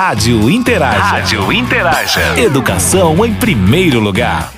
Rádio Interaja. Rádio Interaja. Educação em primeiro lugar.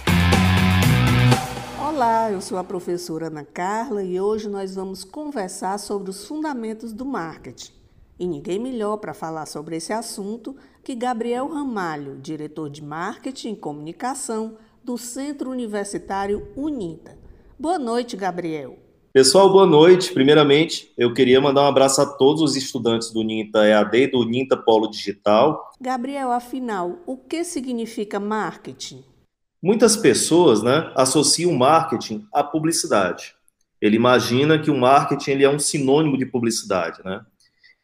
Olá, eu sou a professora Ana Carla e hoje nós vamos conversar sobre os fundamentos do marketing. E ninguém melhor para falar sobre esse assunto que Gabriel Ramalho, diretor de marketing e comunicação do Centro Universitário UNITA. Boa noite, Gabriel. Pessoal, boa noite. Primeiramente, eu queria mandar um abraço a todos os estudantes do NINTA EAD e do NINTA Polo Digital. Gabriel, afinal, o que significa marketing? Muitas pessoas né, associam marketing à publicidade. Ele imagina que o marketing ele é um sinônimo de publicidade. Né?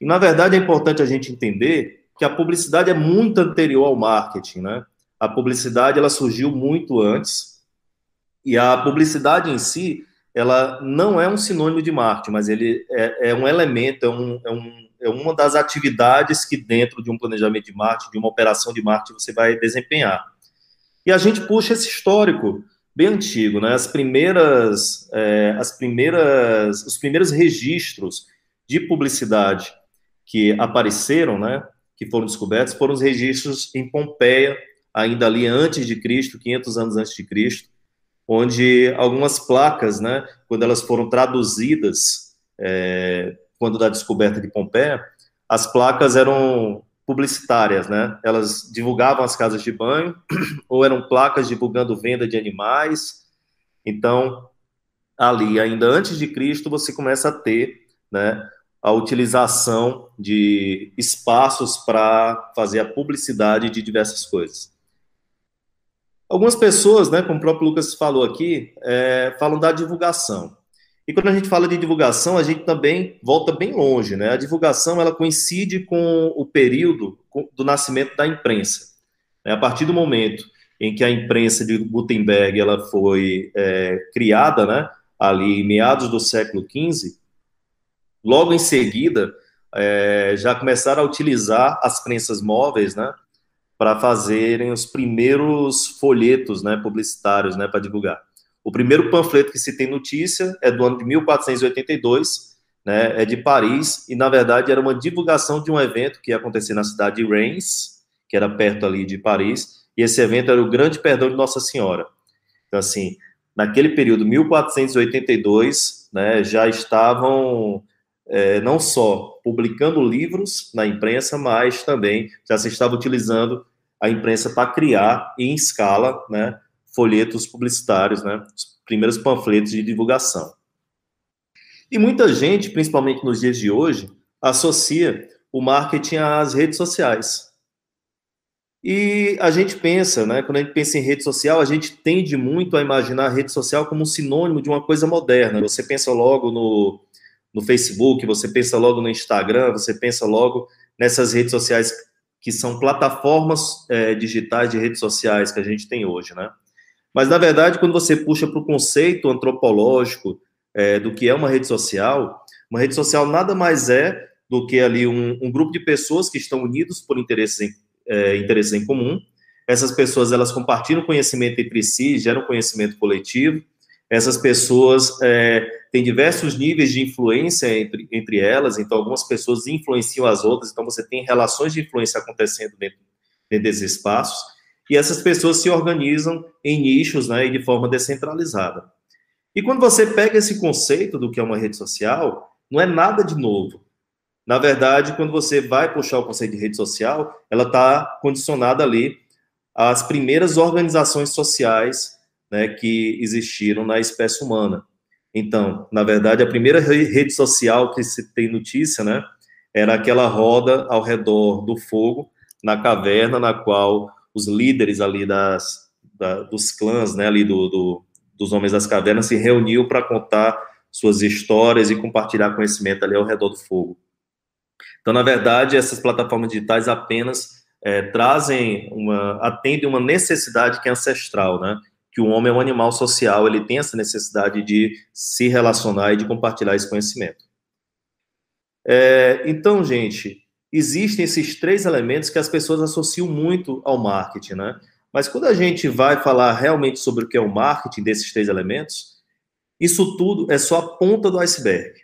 E, na verdade, é importante a gente entender que a publicidade é muito anterior ao marketing. Né? A publicidade ela surgiu muito antes, e a publicidade em si ela não é um sinônimo de marketing, mas ele é, é um elemento, é, um, é, um, é, uma das atividades que dentro de um planejamento de marketing, de uma operação de marketing, você vai desempenhar. E a gente puxa esse histórico bem antigo, né? As primeiras, é, as primeiras, os primeiros registros de publicidade que apareceram, né? Que foram descobertos, foram os registros em Pompeia, ainda ali antes de Cristo, 500 anos antes de Cristo onde algumas placas, né, quando elas foram traduzidas, é, quando da descoberta de Pompeia, as placas eram publicitárias, né? Elas divulgavam as casas de banho, ou eram placas divulgando venda de animais. Então, ali, ainda antes de Cristo, você começa a ter, né, a utilização de espaços para fazer a publicidade de diversas coisas. Algumas pessoas, né, como o próprio Lucas falou aqui, é, falam da divulgação. E quando a gente fala de divulgação, a gente também volta bem longe, né? A divulgação ela coincide com o período do nascimento da imprensa. Né? A partir do momento em que a imprensa de Gutenberg ela foi é, criada, né, ali em meados do século XV, logo em seguida é, já começaram a utilizar as prensas móveis, né, para fazerem os primeiros folhetos né, publicitários né, para divulgar. O primeiro panfleto que se tem notícia é do ano de 1482, né, é de Paris, e na verdade era uma divulgação de um evento que ia acontecer na cidade de Reims, que era perto ali de Paris, e esse evento era o Grande Perdão de Nossa Senhora. Então, assim, naquele período, 1482, né, já estavam é, não só publicando livros na imprensa, mas também já se estava utilizando a imprensa para criar em escala né, folhetos publicitários, né, os primeiros panfletos de divulgação. E muita gente, principalmente nos dias de hoje, associa o marketing às redes sociais. E a gente pensa, né, quando a gente pensa em rede social, a gente tende muito a imaginar a rede social como um sinônimo de uma coisa moderna. Você pensa logo no, no Facebook, você pensa logo no Instagram, você pensa logo nessas redes sociais que são plataformas é, digitais de redes sociais que a gente tem hoje, né? Mas, na verdade, quando você puxa para o conceito antropológico é, do que é uma rede social, uma rede social nada mais é do que ali um, um grupo de pessoas que estão unidos por interesses em, é, interesses em comum. Essas pessoas, elas compartilham conhecimento entre si, geram conhecimento coletivo, essas pessoas é, têm diversos níveis de influência entre, entre elas, então algumas pessoas influenciam as outras, então você tem relações de influência acontecendo dentro, dentro desses espaços, e essas pessoas se organizam em nichos né, e de forma descentralizada. E quando você pega esse conceito do que é uma rede social, não é nada de novo. Na verdade, quando você vai puxar o conceito de rede social, ela está condicionada ali às primeiras organizações sociais né, que existiram na espécie humana. Então, na verdade, a primeira rede social que se tem notícia, né, era aquela roda ao redor do fogo na caverna, na qual os líderes ali das, da, dos clãs, né, ali do, do, dos homens das cavernas se reuniam para contar suas histórias e compartilhar conhecimento ali ao redor do fogo. Então, na verdade, essas plataformas digitais apenas é, trazem uma, atendem uma necessidade que é ancestral, né? Que o homem é um animal social, ele tem essa necessidade de se relacionar e de compartilhar esse conhecimento. É, então, gente, existem esses três elementos que as pessoas associam muito ao marketing, né? Mas quando a gente vai falar realmente sobre o que é o marketing desses três elementos, isso tudo é só a ponta do iceberg.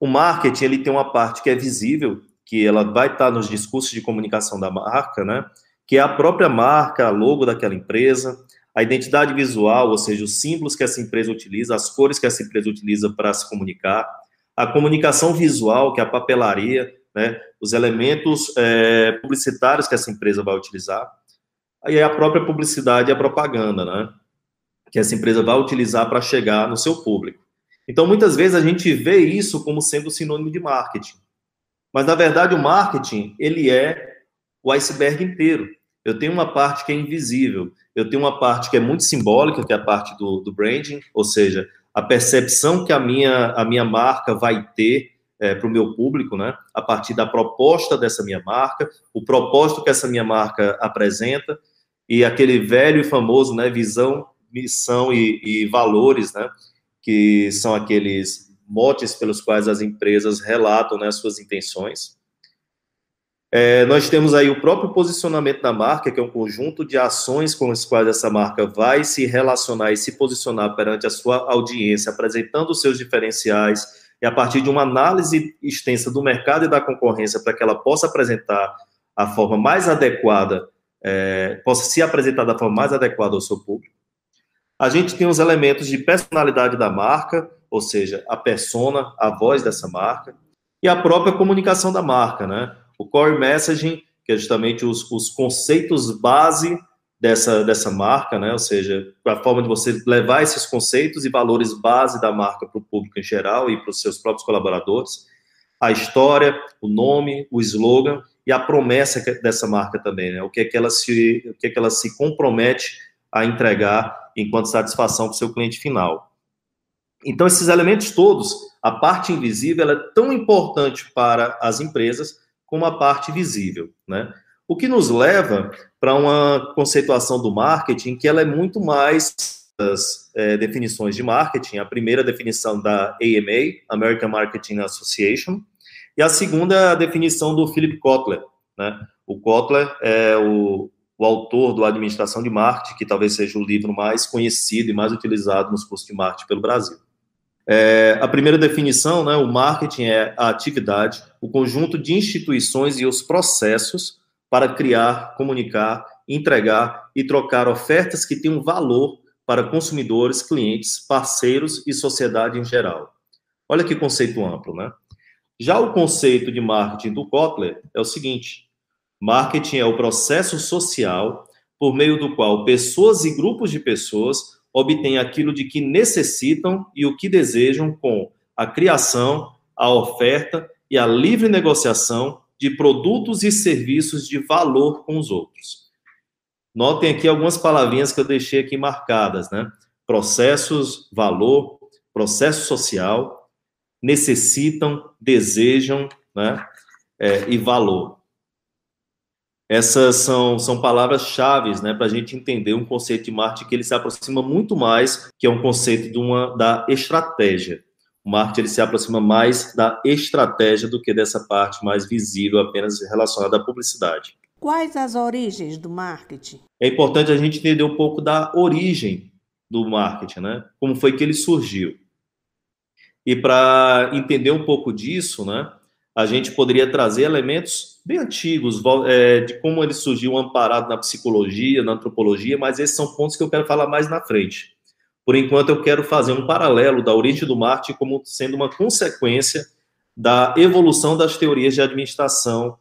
O marketing ele tem uma parte que é visível, que ela vai estar nos discursos de comunicação da marca, né? Que é a própria marca, logo daquela empresa, a identidade visual, ou seja, os símbolos que essa empresa utiliza, as cores que essa empresa utiliza para se comunicar, a comunicação visual, que é a papelaria, né, os elementos é, publicitários que essa empresa vai utilizar, aí a própria publicidade e a propaganda, né, que essa empresa vai utilizar para chegar no seu público. Então, muitas vezes a gente vê isso como sendo sinônimo de marketing. Mas, na verdade, o marketing, ele é o iceberg inteiro. Eu tenho uma parte que é invisível, eu tenho uma parte que é muito simbólica, que é a parte do, do branding, ou seja, a percepção que a minha, a minha marca vai ter é, para o meu público, né? A partir da proposta dessa minha marca, o propósito que essa minha marca apresenta e aquele velho e famoso, né? Visão, missão e, e valores, né? Que são aqueles motes pelos quais as empresas relatam né, as suas intenções. É, nós temos aí o próprio posicionamento da marca, que é um conjunto de ações com as quais essa marca vai se relacionar e se posicionar perante a sua audiência, apresentando os seus diferenciais, e a partir de uma análise extensa do mercado e da concorrência, para que ela possa apresentar a forma mais adequada, é, possa se apresentar da forma mais adequada ao seu público. A gente tem os elementos de personalidade da marca, ou seja, a persona, a voz dessa marca, e a própria comunicação da marca, né? O core messaging, que é justamente os, os conceitos base dessa, dessa marca, né? Ou seja, a forma de você levar esses conceitos e valores base da marca para o público em geral e para os seus próprios colaboradores. A história, o nome, o slogan e a promessa dessa marca também, né? O que é que ela se, o que é que ela se compromete a entregar enquanto satisfação para o seu cliente final. Então, esses elementos todos, a parte invisível, é tão importante para as empresas como a parte visível, né? O que nos leva para uma conceituação do marketing que ela é muito mais das é, definições de marketing. A primeira definição da AMA, American Marketing Association, e a segunda a definição do Philip Kotler. Né? O Kotler é o, o autor do Administração de Marketing, que talvez seja o livro mais conhecido e mais utilizado nos cursos de marketing pelo Brasil. É, a primeira definição, né, o marketing é a atividade, o conjunto de instituições e os processos para criar, comunicar, entregar e trocar ofertas que tenham valor para consumidores, clientes, parceiros e sociedade em geral. Olha que conceito amplo, né? Já o conceito de marketing do Kotler é o seguinte: marketing é o processo social por meio do qual pessoas e grupos de pessoas obtêm aquilo de que necessitam e o que desejam com a criação, a oferta e a livre negociação de produtos e serviços de valor com os outros. Notem aqui algumas palavrinhas que eu deixei aqui marcadas, né? Processos, valor, processo social, necessitam, desejam, né? É, e valor. Essas são, são palavras-chave né, para a gente entender um conceito de marketing que ele se aproxima muito mais, que é um conceito de uma, da estratégia. O marketing ele se aproxima mais da estratégia do que dessa parte mais visível, apenas relacionada à publicidade. Quais as origens do marketing? É importante a gente entender um pouco da origem do marketing, né? Como foi que ele surgiu. E para entender um pouco disso, né, a gente poderia trazer elementos bem antigos, é, de como ele surgiu amparado na psicologia, na antropologia, mas esses são pontos que eu quero falar mais na frente. Por enquanto, eu quero fazer um paralelo da origem do marketing como sendo uma consequência da evolução das teorias de administração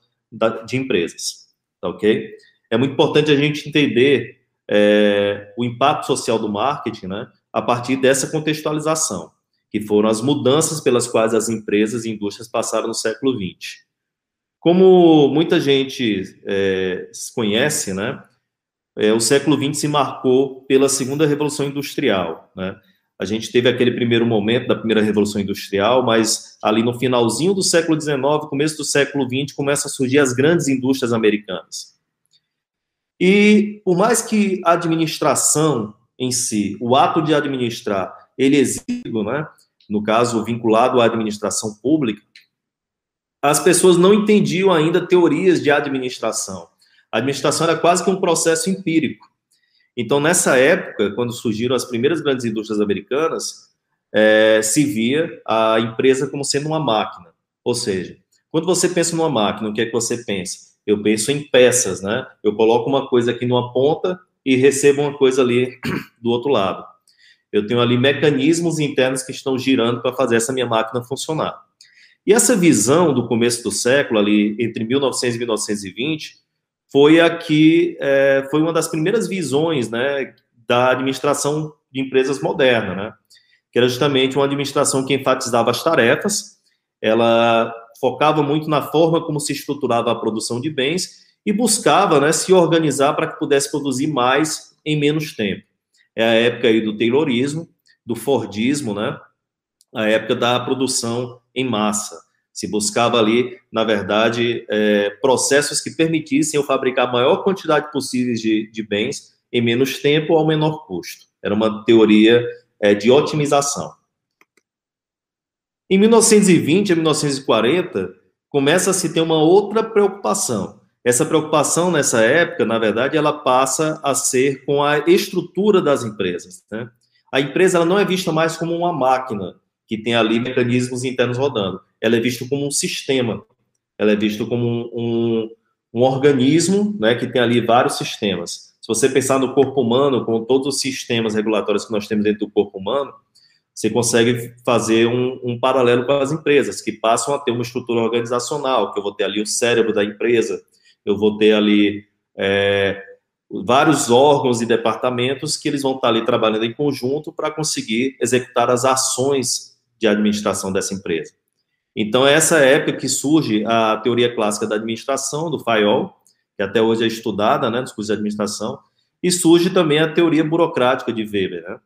de empresas, tá ok? É muito importante a gente entender é, o impacto social do marketing, né, a partir dessa contextualização que foram as mudanças pelas quais as empresas e indústrias passaram no século XX. Como muita gente é, conhece, né, é, o século XX se marcou pela segunda revolução industrial. Né? A gente teve aquele primeiro momento da primeira revolução industrial, mas ali no finalzinho do século XIX, começo do século XX, começam a surgir as grandes indústrias americanas. E por mais que a administração em si, o ato de administrar, ele exíguo, né? no caso vinculado à administração pública, as pessoas não entendiam ainda teorias de administração. A administração era quase que um processo empírico. Então, nessa época, quando surgiram as primeiras grandes indústrias americanas, é, se via a empresa como sendo uma máquina. Ou seja, Quando você pensa numa máquina, o que é que você pensa? Eu penso em peças, né? Eu coloco uma coisa aqui numa ponta e recebo uma coisa ali do outro lado. Eu tenho ali mecanismos internos que estão girando para fazer essa minha máquina funcionar. E essa visão do começo do século, ali entre 1900 e 1920, foi a é, foi uma das primeiras visões, né, da administração de empresas moderna, né? Que era justamente uma administração que enfatizava as tarefas, ela focava muito na forma como se estruturava a produção de bens e buscava, né, se organizar para que pudesse produzir mais em menos tempo. É a época aí do Taylorismo, do Fordismo, né? A época da produção em massa. Se buscava ali, na verdade, é, processos que permitissem eu fabricar a maior quantidade possível de, de bens em menos tempo ao menor custo. Era uma teoria é, de otimização. Em 1920 a 1940, começa a se ter uma outra preocupação. Essa preocupação nessa época, na verdade, ela passa a ser com a estrutura das empresas. Né? A empresa ela não é vista mais como uma máquina que tem ali mecanismos internos rodando. Ela é vista como um sistema. Ela é vista como um, um, um organismo né, que tem ali vários sistemas. Se você pensar no corpo humano, com todos os sistemas regulatórios que nós temos dentro do corpo humano, você consegue fazer um, um, paralelo com as empresas, que passam a ter uma estrutura organizacional, que eu vou ter ali o cérebro da empresa, eu vou ter ali é, vários órgãos e departamentos que eles vão estar ali trabalhando em conjunto para conseguir executar as ações de administração dessa empresa. Então, é essa época que surge a teoria clássica da administração, do Fayol, que até hoje é estudada né, nos cursos de administração, e surge também a teoria burocrática de Weber. Né?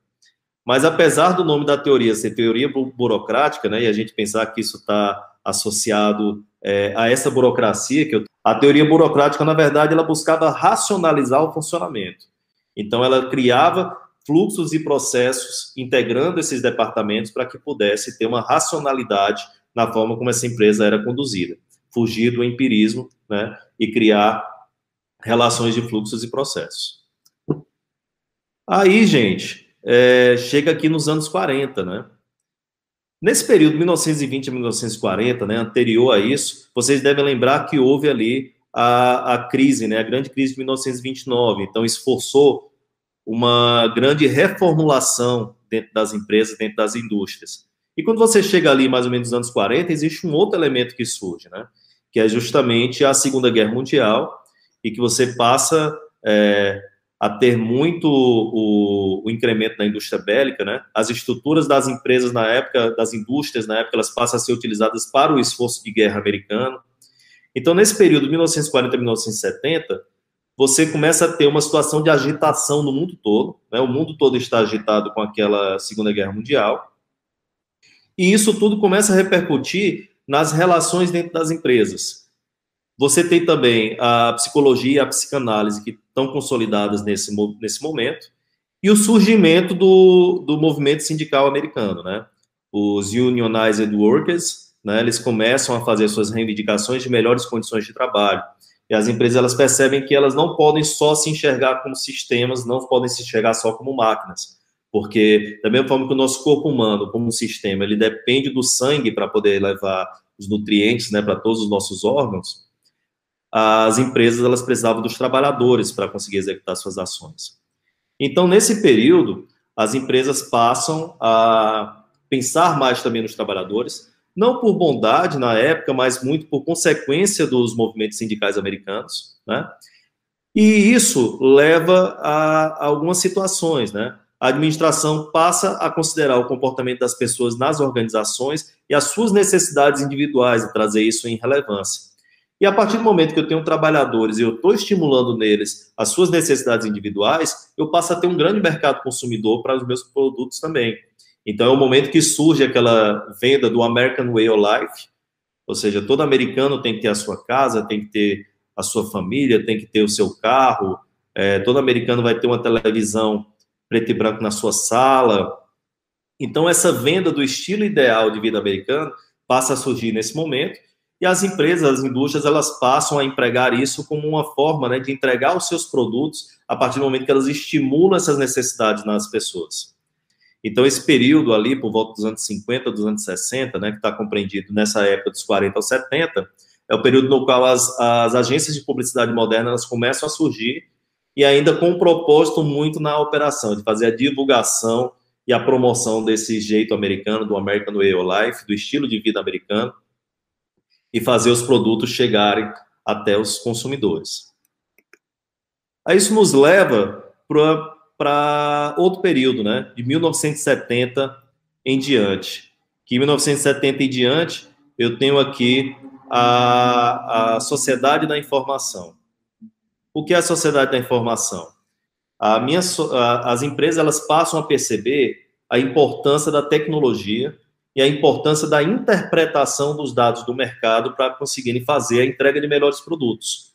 Mas, apesar do nome da teoria ser teoria burocrática, né, e a gente pensar que isso está associado é, a essa burocracia, que eu, a teoria burocrática, na verdade, ela buscava racionalizar o funcionamento. Então, ela criava fluxos e processos integrando esses departamentos para que pudesse ter uma racionalidade na forma como essa empresa era conduzida, fugir do empirismo, né, e criar relações de fluxos e processos. Aí, gente, é, chega aqui nos anos 40, né? Nesse período, 1920 a 1940, né, anterior a isso, vocês devem lembrar que houve ali a, a crise, né, a grande crise de 1929. Então, esforçou uma grande reformulação dentro das empresas, dentro das indústrias. E quando você chega ali, mais ou menos nos anos 40, existe um outro elemento que surge, né? Que é justamente a Segunda Guerra Mundial, e que você passa é, a ter muito o, o, incremento da indústria bélica, né? As estruturas das empresas na época, das indústrias na época, elas passam a ser utilizadas para o esforço de guerra americano. Então, nesse período, 1940 a 1970, você começa a ter uma situação de agitação no mundo todo, né? o mundo todo está agitado com aquela Segunda Guerra Mundial, e isso tudo começa a repercutir nas relações dentro das empresas. Você tem também a psicologia e a psicanálise que estão consolidadas nesse, nesse momento, e o surgimento do, do movimento sindical americano, né? Os unionized workers, né? Eles começam a fazer suas reivindicações de melhores condições de trabalho, e as empresas elas percebem que elas não podem só se enxergar como sistemas, não podem se enxergar só como máquinas, porque da mesma forma que o nosso corpo humano, como um sistema, ele depende do sangue para poder levar os nutrientes, né, para todos os nossos órgãos, as empresas elas precisavam dos trabalhadores para conseguir executar suas ações. Então, nesse período, as empresas passam a pensar mais também nos trabalhadores, não por bondade na época, mas muito por consequência dos movimentos sindicais americanos, né? E isso leva a, algumas situações, né? A administração passa a considerar o comportamento das pessoas nas organizações e as suas necessidades individuais e trazer isso em relevância. E a partir do momento que eu tenho trabalhadores e eu estou estimulando neles as suas necessidades individuais, eu passo a ter um grande mercado consumidor para os meus produtos também. Então, é o momento que surge aquela venda do American Way of Life, ou seja, todo americano tem que ter a sua casa, tem que ter a sua família, tem que ter o seu carro, é, todo americano vai ter uma televisão preto e branco na sua sala. Então, essa venda do estilo ideal de vida americano passa a surgir nesse momento, e as empresas, as indústrias, elas passam a empregar isso como uma forma né, de entregar os seus produtos a partir do momento que elas estimulam essas necessidades nas pessoas. Então, esse período ali, por volta dos anos 50, dos anos 60, né, que está compreendido nessa época dos 40 aos 70, é o período no qual as, as agências de publicidade moderna elas começam a surgir e ainda com um propósito muito na operação, de fazer a divulgação e a promoção desse jeito americano, do American Way of Life, do estilo de vida americano, e fazer os produtos chegarem até os consumidores. Aí isso nos leva para outro período, né, de 1970 em diante. Que em 1970 em diante, eu tenho aqui a, a sociedade da informação. O que é a sociedade da informação? A minha, a, as empresas elas passam a perceber a importância da tecnologia e a importância da interpretação dos dados do mercado para conseguirem fazer a entrega de melhores produtos.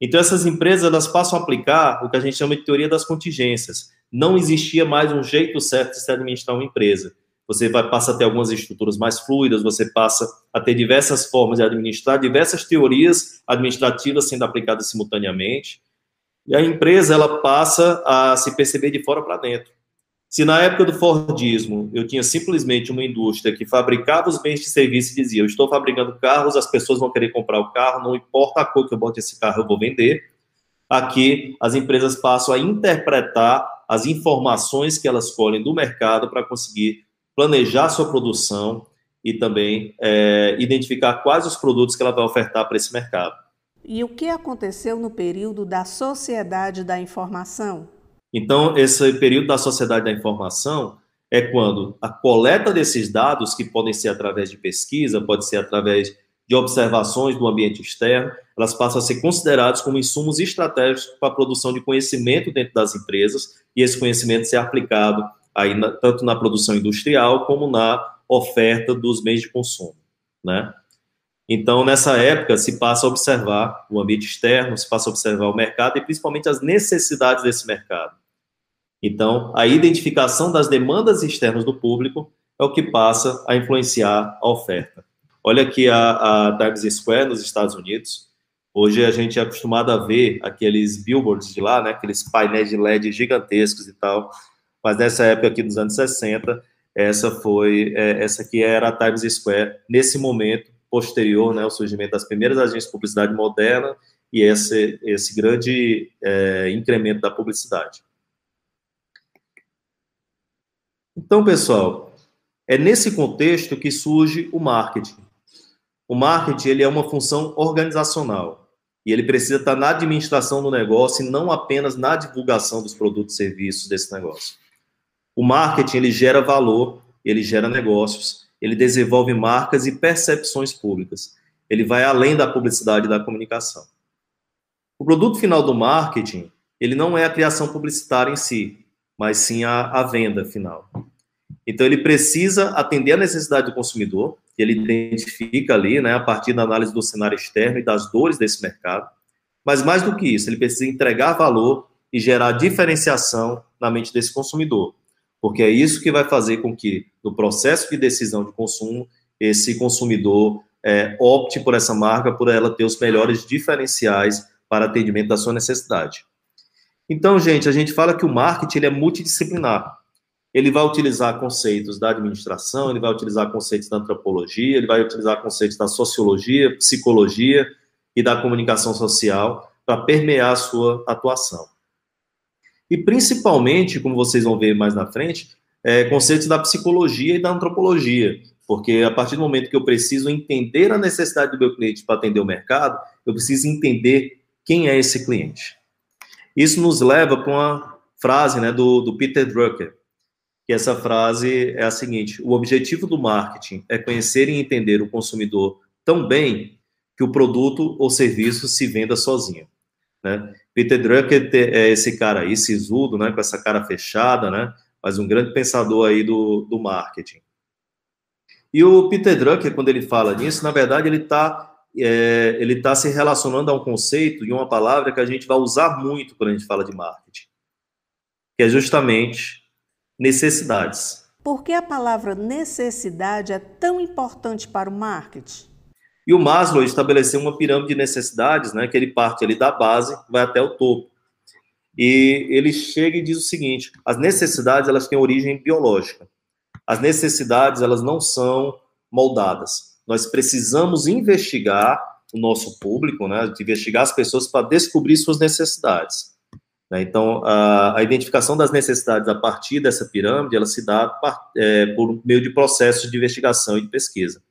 Então, essas empresas elas passam a aplicar o que a gente chama de teoria das contingências. Não existia mais um jeito certo de se administrar uma empresa você vai, passa a ter algumas estruturas mais fluidas, você passa a ter diversas formas de administrar, diversas teorias administrativas sendo aplicadas simultaneamente, e a empresa ela passa a se perceber de fora para dentro. Se na época do Fordismo eu tinha simplesmente uma indústria que fabricava os bens de serviço e dizia: Eu estou fabricando carros, as pessoas vão querer comprar o carro, não importa a cor que eu bote esse carro, eu vou vender. Aqui as empresas passam a interpretar as informações que elas colhem do mercado para conseguir planejar sua produção e também é, identificar quais os produtos que ela vai ofertar para esse mercado. E o que aconteceu no período da sociedade da informação? Então, esse período da sociedade da informação é quando a coleta desses dados, que podem ser através de pesquisa, pode ser através de observações do ambiente externo, elas passam a ser consideradas como insumos estratégicos para a produção de conhecimento dentro das empresas e esse conhecimento ser aplicado aí na, tanto na produção industrial como na oferta dos bens de consumo, né? Então, nessa época, se passa a observar o ambiente externo, se passa a observar o mercado e principalmente as necessidades desse mercado. Então, a identificação das demandas externas do público é o que passa a influenciar a oferta. Olha aqui a, a Times Square nos Estados Unidos. Hoje a gente é acostumado a ver aqueles billboards de lá, né, aqueles painéis de LED gigantescos e tal, mas nessa época aqui dos anos 60, essa foi, é, essa aqui era a Times Square, nesse momento posterior, né, ao surgimento das primeiras agências de publicidade moderna e esse, esse grande é, incremento da publicidade. Então, pessoal, é nesse contexto que surge o marketing. O marketing ele é uma função organizacional e ele precisa estar na administração do negócio e não apenas na divulgação dos produtos e serviços desse negócio. O marketing ele gera valor, ele gera negócios, ele desenvolve marcas e percepções públicas. Ele vai além da publicidade e da comunicação. O produto final do marketing, ele não é a criação publicitária em si, mas sim a, a venda final. Então, ele precisa atender a necessidade do consumidor, que ele identifica ali, né, a partir da análise do cenário externo e das dores desse mercado. Mas mais do que isso, ele precisa entregar valor e gerar diferenciação na mente desse consumidor porque é isso que vai fazer com que, no processo de decisão de consumo, esse consumidor é, opte por essa marca, por ela ter os melhores diferenciais para atendimento da sua necessidade. Então, gente, a gente fala que o marketing é multidisciplinar. Ele vai utilizar conceitos da administração, ele vai utilizar conceitos da antropologia, ele vai utilizar conceitos da sociologia, psicologia e da comunicação social para permear a sua atuação. E principalmente, como vocês vão ver mais na frente, é, conceitos da psicologia e da antropologia, porque a partir do momento que eu preciso entender a necessidade do meu cliente para atender o mercado, eu preciso entender quem é esse cliente. Isso nos leva para uma frase né, do, do Peter Drucker, que essa frase é a seguinte: o objetivo do marketing é conhecer e entender o consumidor tão bem que o produto ou serviço se venda sozinho. Né? Peter Drucker é esse cara aí, sisudo, né, com essa cara fechada, né, mas um grande pensador aí do, do marketing. E o Peter Drucker, quando ele fala nisso, na verdade, ele está é, ele tá se relacionando a um conceito e uma palavra que a gente vai usar muito quando a gente fala de marketing, que é justamente necessidades. Por que a palavra necessidade é tão importante para o marketing? E o Maslow estabeleceu uma pirâmide de necessidades, né, que ele parte ali da base, vai até o topo. E ele chega e diz o seguinte: as necessidades elas têm origem biológica. As necessidades elas não são moldadas. Nós precisamos investigar o nosso público, né, investigar as pessoas para descobrir suas necessidades. Né? Então, a, a, identificação das necessidades a partir dessa pirâmide, ela se dá é, por meio de processos de investigação e de pesquisa.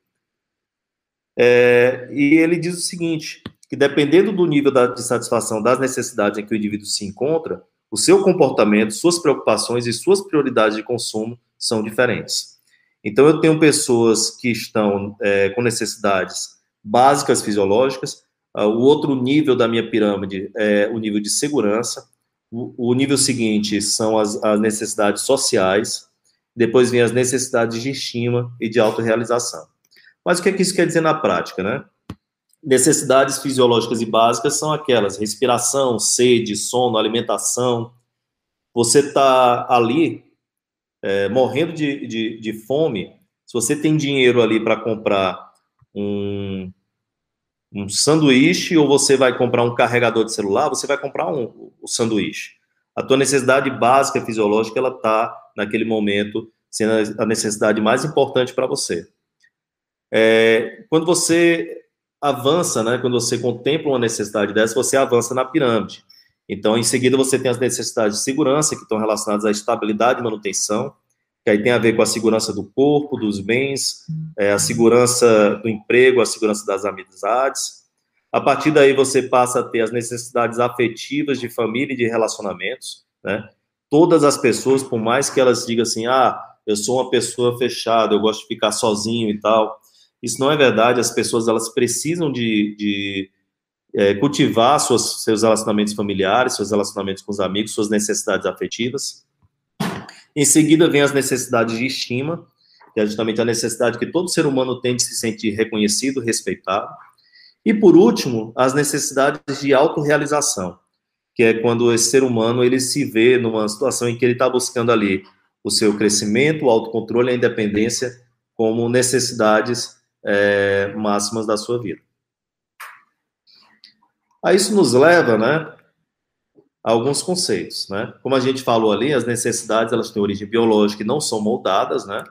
É, e ele diz o seguinte, que dependendo do nível da, de satisfação das necessidades em que o indivíduo se encontra, o seu comportamento, suas preocupações e suas prioridades de consumo são diferentes. Então, eu tenho pessoas que estão é, com necessidades básicas fisiológicas, uh, o outro nível da minha pirâmide é o nível de segurança, o, o nível seguinte são as, as necessidades sociais, depois vem as necessidades de estima e de autorrealização. Mas o que, é que isso quer dizer na prática, né? Necessidades fisiológicas e básicas são aquelas: respiração, sede, sono, alimentação. Você está ali é, morrendo de, de, de, fome. Se você tem dinheiro ali para comprar um, um sanduíche ou você vai comprar um carregador de celular, você vai comprar um, um sanduíche. A tua necessidade básica fisiológica, ela está, naquele momento, sendo a necessidade mais importante para você. É, quando você avança, né, quando você contempla uma necessidade dessa, você avança na pirâmide. Então, em seguida, você tem as necessidades de segurança, que estão relacionadas à estabilidade e manutenção, que aí tem a ver com a segurança do corpo, dos bens, é, a segurança do emprego, a segurança das amizades. A partir daí você passa a ter as necessidades afetivas de família e de relacionamentos, né? Todas as pessoas, por mais que elas digam assim, ah, eu sou uma pessoa fechada, eu gosto de ficar sozinho e tal, isso não é verdade. As pessoas elas precisam de, de é, cultivar suas, seus relacionamentos familiares, seus relacionamentos com os amigos, suas necessidades afetivas. Em seguida, vem as necessidades de estima, que é justamente a necessidade que todo ser humano tem de se sentir reconhecido, respeitado. E, por último, as necessidades de autorrealização, que é quando esse ser humano ele se vê numa situação em que ele está buscando ali o seu crescimento, o autocontrole a independência como necessidades é, máximas da sua vida. Aí isso nos leva, né, alguns conceitos, né? Como a gente falou ali, as necessidades elas têm origem biológica e não são moldadas, né?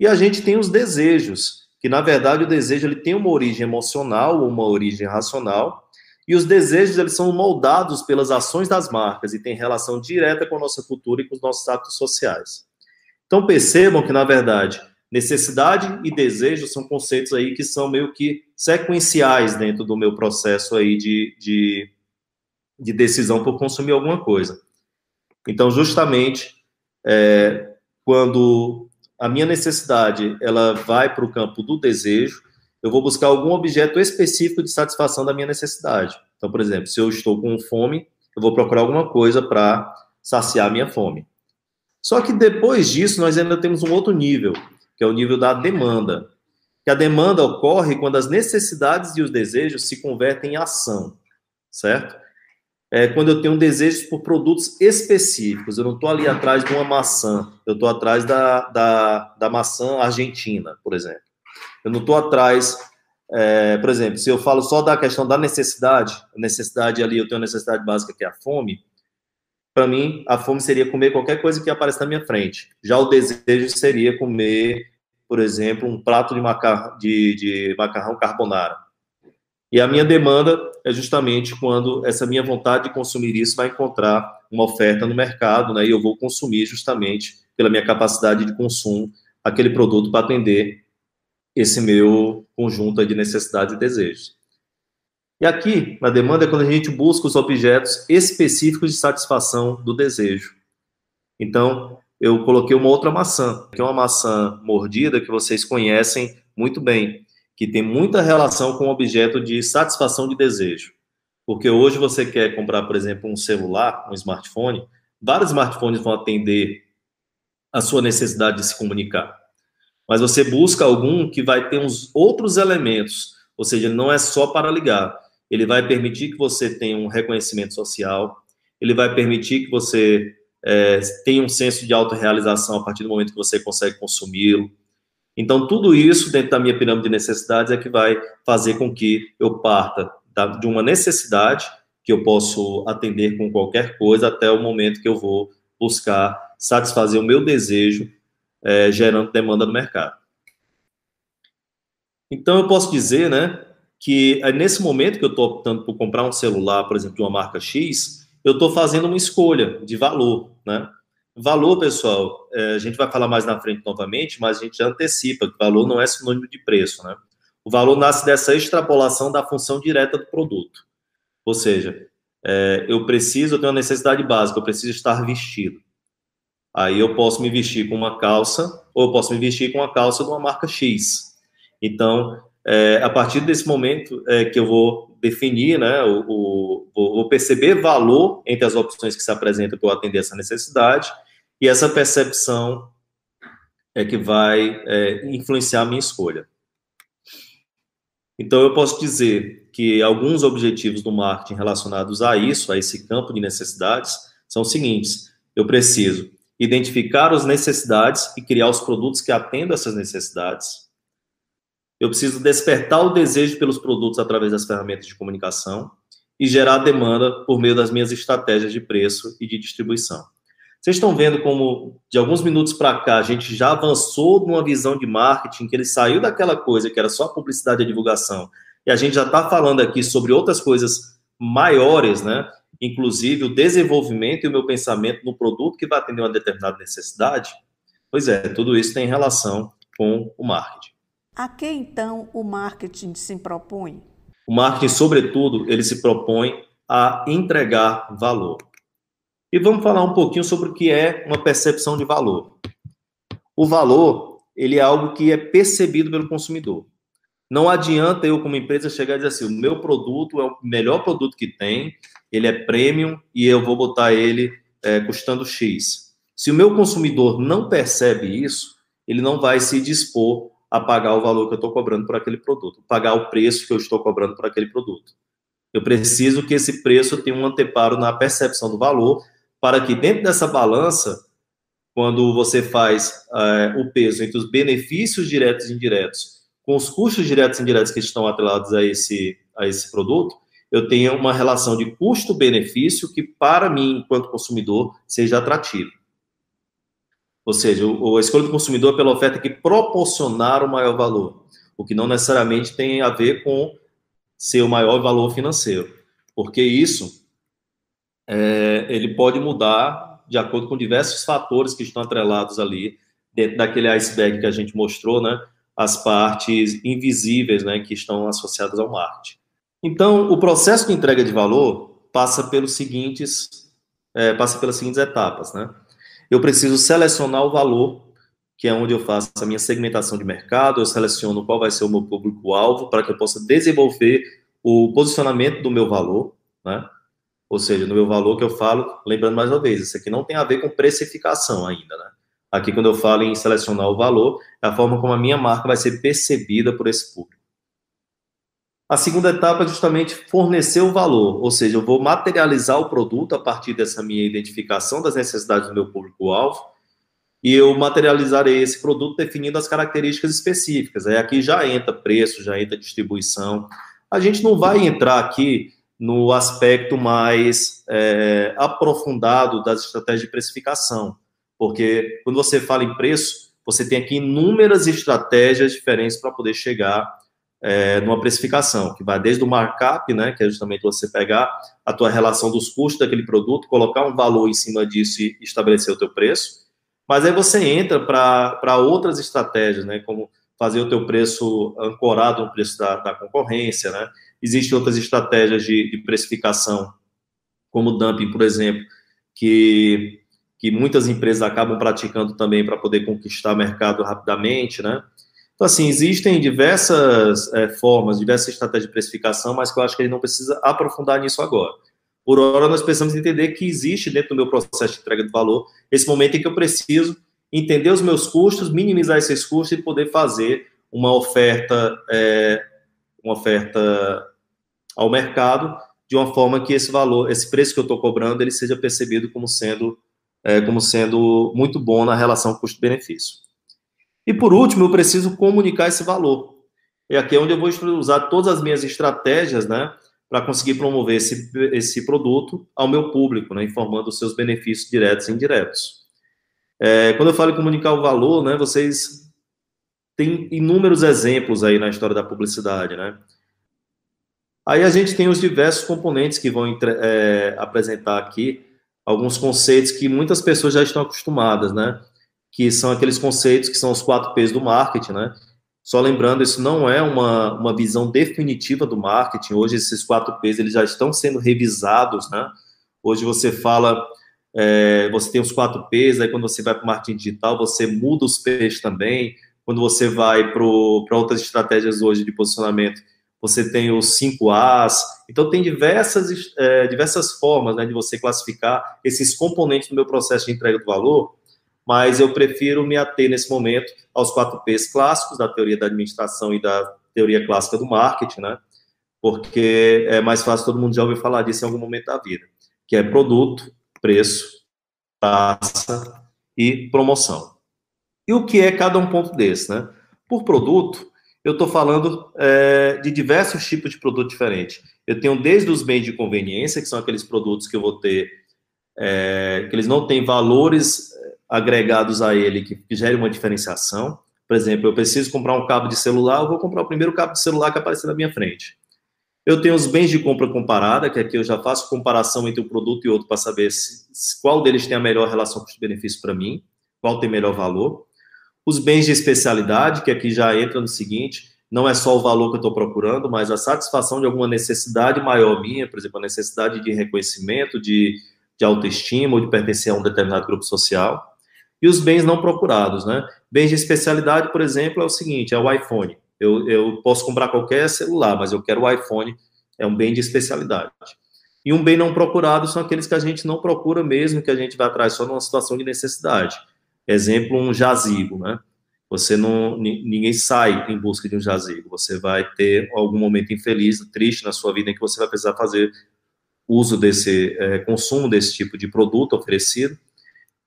E a gente tem os desejos, que na verdade o desejo ele tem uma origem emocional ou uma origem racional, e os desejos eles são moldados pelas ações das marcas e têm relação direta com a nossa cultura e com os nossos hábitos sociais. Então percebam que na verdade necessidade e desejo são conceitos aí que são meio que sequenciais dentro do meu processo aí de, de de decisão por consumir alguma coisa. Então, justamente, é, quando a minha necessidade ela vai para o campo do desejo, eu vou buscar algum objeto específico de satisfação da minha necessidade. Então, por exemplo, se eu estou com fome, eu vou procurar alguma coisa para saciar a minha fome. Só que depois disso, nós ainda temos um outro nível, que é o nível da demanda. Que a demanda ocorre quando as necessidades e os desejos se convertem em ação, certo? é quando eu tenho desejos por produtos específicos. Eu não estou ali atrás de uma maçã, eu estou atrás da, da, da, maçã argentina, por exemplo. Eu não estou atrás, é, por exemplo, se eu falo só da questão da necessidade, necessidade ali, eu tenho necessidade básica que é a fome, para mim, a fome seria comer qualquer coisa que apareça na minha frente. Já o desejo seria comer, por exemplo, um prato de, macar de, de macarrão carbonara e a minha demanda é justamente quando essa minha vontade de consumir isso vai encontrar uma oferta no mercado, né? E eu vou consumir justamente pela minha capacidade de consumo aquele produto para atender esse meu conjunto de necessidades e desejos. E aqui, na demanda, é quando a gente busca os objetos específicos de satisfação do desejo. Então, eu coloquei uma outra maçã, que é uma maçã mordida que vocês conhecem muito bem que tem muita relação com o objeto de satisfação de desejo. Porque hoje você quer comprar, por exemplo, um celular, um smartphone, vários smartphones vão atender a sua necessidade de se comunicar. Mas você busca algum que vai ter uns outros elementos, ou seja, não é só para ligar. Ele vai permitir que você tenha um reconhecimento social, ele vai permitir que você é, tenha um senso de autorrealização a partir do momento que você consegue consumi-lo. Então, tudo isso dentro da minha pirâmide de necessidades é que vai fazer com que eu parta de uma necessidade, que eu posso atender com qualquer coisa até o momento que eu vou buscar satisfazer o meu desejo, é, gerando demanda no mercado. Então, eu posso dizer, né, que é nesse momento que eu estou optando por comprar um celular, por exemplo, de uma marca X, eu estou fazendo uma escolha de valor, né? Valor, pessoal, é, a gente vai falar mais na frente novamente, mas a gente antecipa que valor não é sinônimo de preço, né? O valor nasce dessa extrapolação da função direta do produto. Ou seja, é, eu preciso, eu tenho uma necessidade básica, eu preciso estar vestido. Aí eu posso me vestir com uma calça, ou eu posso me vestir com uma calça de uma marca X. Então, é, a partir desse momento é, que eu vou definir, né, o, o, vou perceber valor entre as opções que se apresentam para eu atender essa necessidade, e essa percepção é que vai é, influenciar a minha escolha. Então, eu posso dizer que alguns objetivos do marketing relacionados a isso, a esse campo de necessidades, são os seguintes: eu preciso identificar as necessidades e criar os produtos que atendam essas necessidades. Eu preciso despertar o desejo pelos produtos através das ferramentas de comunicação e gerar demanda por meio das minhas estratégias de preço e de distribuição. Vocês estão vendo como, de alguns minutos para cá, a gente já avançou numa visão de marketing, que ele saiu daquela coisa que era só publicidade e divulgação, e a gente já está falando aqui sobre outras coisas maiores, né? Inclusive o desenvolvimento e o meu pensamento no produto que vai atender uma determinada necessidade. Pois é, tudo isso tem relação com o marketing. A que então o marketing se propõe? O marketing, sobretudo, ele se propõe a entregar valor. E vamos falar um pouquinho sobre o que é uma percepção de valor. O valor, ele é algo que é percebido pelo consumidor. Não adianta eu, como empresa, chegar e dizer assim: o meu produto é o melhor produto que tem, ele é premium e eu vou botar ele é, custando X. Se o meu consumidor não percebe isso, ele não vai se dispor a pagar o valor que eu estou cobrando por aquele produto, pagar o preço que eu estou cobrando por aquele produto. Eu preciso que esse preço tenha um anteparo na percepção do valor, para que dentro dessa balança, quando você faz é, o peso entre os benefícios diretos e indiretos, com os custos diretos e indiretos que estão atrelados a esse, a esse produto, eu tenha uma relação de custo-benefício que, para mim, enquanto consumidor, seja atrativo. Ou seja, a escolha do consumidor é pela oferta que proporcionar o maior valor, o que não necessariamente tem a ver com ser o maior valor financeiro, porque isso é, ele pode mudar de acordo com diversos fatores que estão atrelados ali dentro daquele iceberg que a gente mostrou, né? As partes invisíveis, né, que estão associadas ao marketing. Então, o processo de entrega de valor passa pelos seguintes, é, passa pelas seguintes etapas, né? Eu preciso selecionar o valor, que é onde eu faço a minha segmentação de mercado, eu seleciono qual vai ser o meu público-alvo para que eu possa desenvolver o posicionamento do meu valor, né? Ou seja, no meu valor que eu falo, lembrando mais uma vez, isso aqui não tem a ver com precificação ainda, né? Aqui, quando eu falo em selecionar o valor, é a forma como a minha marca vai ser percebida por esse público. A segunda etapa é justamente fornecer o valor, ou seja, eu vou materializar o produto a partir dessa minha identificação das necessidades do meu público-alvo e eu materializarei esse produto definindo as características específicas. Aí aqui já entra preço, já entra distribuição. A gente não vai entrar aqui no aspecto mais é, aprofundado das estratégias de precificação, porque quando você fala em preço, você tem aqui inúmeras estratégias diferentes para poder chegar é, numa precificação, que vai desde o markup, né, que é justamente você pegar a tua relação dos custos daquele produto, colocar um valor em cima disso e estabelecer o teu preço, mas aí você entra para outras estratégias, né, como fazer o teu preço ancorado no preço da, da concorrência, né, existem outras estratégias de, de precificação, como o dumping, por exemplo, que, que muitas empresas acabam praticando também para poder conquistar mercado rapidamente, né, então, assim, existem diversas é, formas, diversas estratégias de precificação, mas que eu acho que gente não precisa aprofundar nisso agora. Por hora, nós precisamos entender que existe dentro do meu processo de entrega de valor esse momento em que eu preciso entender os meus custos, minimizar esses custos e poder fazer uma oferta, é, uma oferta ao mercado de uma forma que esse valor, esse preço que eu estou cobrando, ele seja percebido como sendo, é, como sendo muito bom na relação custo-benefício. E por último, eu preciso comunicar esse valor. E aqui é onde eu vou usar todas as minhas estratégias, né, para conseguir promover esse, esse produto ao meu público, né, informando os seus benefícios diretos e indiretos. É, quando eu falo em comunicar o valor, né, vocês têm inúmeros exemplos aí na história da publicidade, né? Aí a gente tem os diversos componentes que vão é, apresentar aqui alguns conceitos que muitas pessoas já estão acostumadas, né? Que são aqueles conceitos que são os quatro P's do marketing, né? Só lembrando, isso não é uma, uma visão definitiva do marketing. Hoje, esses quatro P's eles já estão sendo revisados, né? Hoje você fala, é, você tem os quatro P's, aí quando você vai para o marketing digital, você muda os P's também. Quando você vai para outras estratégias hoje de posicionamento, você tem os 5 As. Então, tem diversas, é, diversas formas né, de você classificar esses componentes do meu processo de entrega do valor mas eu prefiro me ater nesse momento aos quatro P's clássicos da teoria da administração e da teoria clássica do marketing, né? Porque é mais fácil, todo mundo já ouviu falar disso em algum momento da vida, que é produto, preço, taxa e promoção. E o que é cada um ponto desse, né? Por produto, eu estou falando é, de diversos tipos de produto diferentes. Eu tenho desde os bens de conveniência, que são aqueles produtos que eu vou ter, é, que eles não têm valores agregados a ele que, que gere uma diferenciação. Por exemplo, eu preciso comprar um cabo de celular, eu vou comprar o primeiro cabo de celular que aparecer na minha frente. Eu tenho os bens de compra comparada, que aqui eu já faço comparação entre um produto e outro para saber se, se, qual deles tem a melhor relação custo-benefício para mim, qual tem melhor valor. Os bens de especialidade, que aqui já entra no seguinte, não é só o valor que eu estou procurando, mas a satisfação de alguma necessidade maior minha, por exemplo, a necessidade de reconhecimento, de, de autoestima ou de pertencer a um determinado grupo social e os bens não procurados, né? Bens de especialidade, por exemplo, é o seguinte, é o iPhone. Eu, eu posso comprar qualquer celular, mas eu quero o iPhone, é um bem de especialidade. E um bem não procurado são aqueles que a gente não procura mesmo, que a gente vai atrás só numa situação de necessidade. Exemplo, um jazigo, né? Você não, ninguém sai em busca de um jazigo. Você vai ter algum momento infeliz, triste na sua vida em que você vai precisar fazer uso desse é, consumo desse tipo de produto oferecido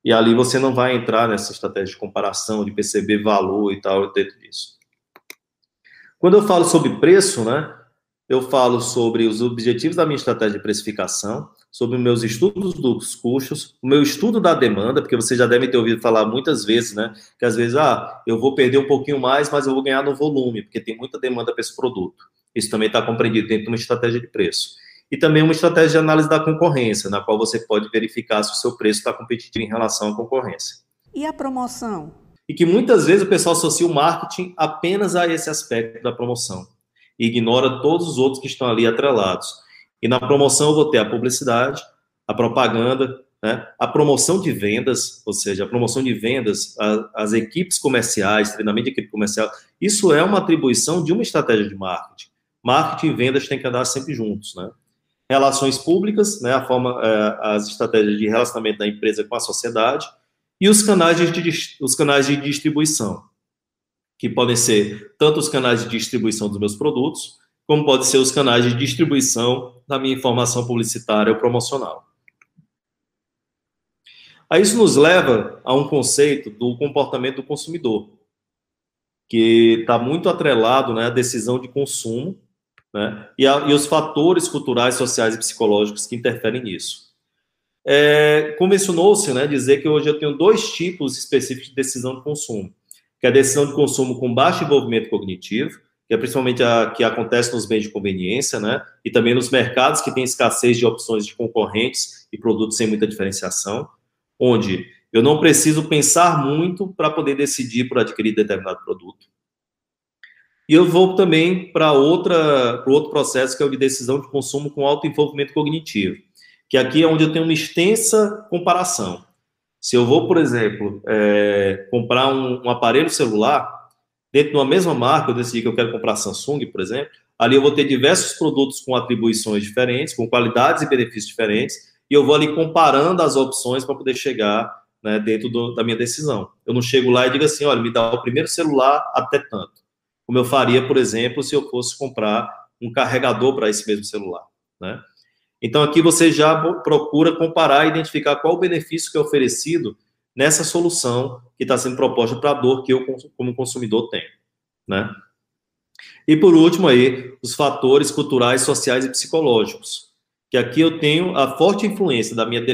e ali você não vai entrar nessa estratégia de comparação, de perceber valor e tal dentro disso. Quando eu falo sobre preço, né, eu falo sobre os objetivos da minha estratégia de precificação, sobre meus estudos dos custos, o meu estudo da demanda, porque você já deve ter ouvido falar muitas vezes, né, que às vezes, ah, eu vou perder um pouquinho mais, mas eu vou ganhar no volume, porque tem muita demanda para esse produto. Isso também está compreendido dentro de uma estratégia de preço e também uma estratégia de análise da concorrência, na qual você pode verificar se o seu preço está competitivo em relação à concorrência. E a promoção? E que muitas vezes o pessoal associa o marketing apenas a esse aspecto da promoção e ignora todos os outros que estão ali atrelados. E na promoção eu vou ter a publicidade, a propaganda, né, a promoção de vendas, ou seja, a promoção de vendas, a, as equipes comerciais, treinamento de equipe comercial, isso é uma atribuição de uma estratégia de marketing. Marketing e vendas têm que andar sempre juntos, né? Relações públicas, né, a forma, é, as estratégias de relacionamento da empresa com a sociedade e os canais de, os canais de distribuição, que podem ser tanto os canais de distribuição dos meus produtos, como podem ser os canais de distribuição da minha informação publicitária ou promocional. Aí isso nos leva a um conceito do comportamento do consumidor, que está muito atrelado né, à decisão de consumo né? E, a, e, os fatores culturais, sociais e psicológicos que interferem nisso. É, Convencionou-se né, dizer que hoje eu tenho dois tipos específicos de decisão de consumo, que é a decisão de consumo com baixo envolvimento cognitivo, que é principalmente a que acontece nos bens de conveniência, né, e também nos mercados que têm escassez de opções de concorrentes e produtos sem muita diferenciação, onde eu não preciso pensar muito para poder decidir por adquirir determinado produto. E eu vou também para outra para outro processo que é o de decisão de consumo com alto envolvimento cognitivo, que aqui é onde eu tenho uma extensa comparação. Se eu vou, por exemplo, é, comprar um, um, aparelho celular dentro de uma mesma marca, eu decidi que eu quero comprar Samsung, por exemplo, ali eu vou ter diversos produtos com atribuições diferentes, com qualidades e benefícios diferentes, e eu vou ali comparando as opções para poder chegar né, dentro do, da minha decisão. Eu não chego lá e digo assim, olha, me dá o primeiro celular até tanto como eu faria, por exemplo, se eu fosse comprar um carregador para esse mesmo celular, né? Então, aqui você já procura comparar e identificar qual o benefício que é oferecido nessa solução que está sendo proposta para a dor que eu, como consumidor, tenho, né? E por último aí, os fatores culturais, sociais e psicológicos, que aqui eu tenho a forte influência da minha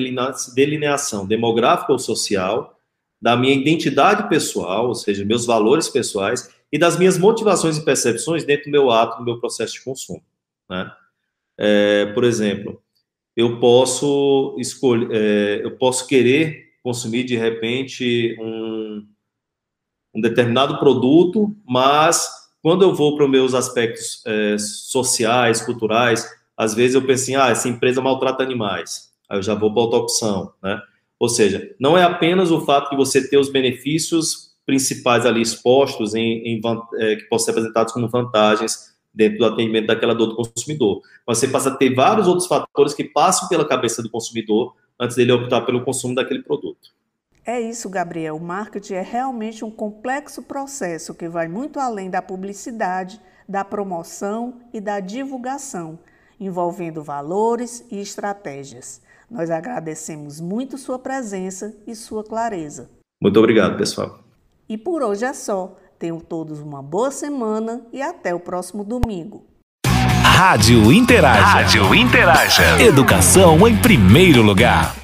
delineação demográfica ou social, da minha identidade pessoal, ou seja, meus valores pessoais, e das minhas motivações e percepções dentro do meu ato, do meu processo de consumo. Né? É, por exemplo, eu posso escolher, é, eu posso querer consumir de repente um, um determinado produto, mas quando eu vou para os meus aspectos é, sociais, culturais, às vezes eu penso assim, ah, essa empresa maltrata animais, aí eu já vou para outra opção, né? Ou seja, não é apenas o fato de você ter os benefícios principais ali expostos em, em é, que possam ser apresentados como vantagens dentro do atendimento daquela dor do consumidor. Mas você passa a ter vários outros fatores que passam pela cabeça do consumidor antes dele optar pelo consumo daquele produto. É isso, Gabriel. O marketing é realmente um complexo processo que vai muito além da publicidade, da promoção e da divulgação, envolvendo valores e estratégias. Nós agradecemos muito sua presença e sua clareza. Muito obrigado, pessoal. E por hoje é só. Tenham todos uma boa semana e até o próximo domingo. Rádio Interaja. Rádio Interaja. Educação em primeiro lugar.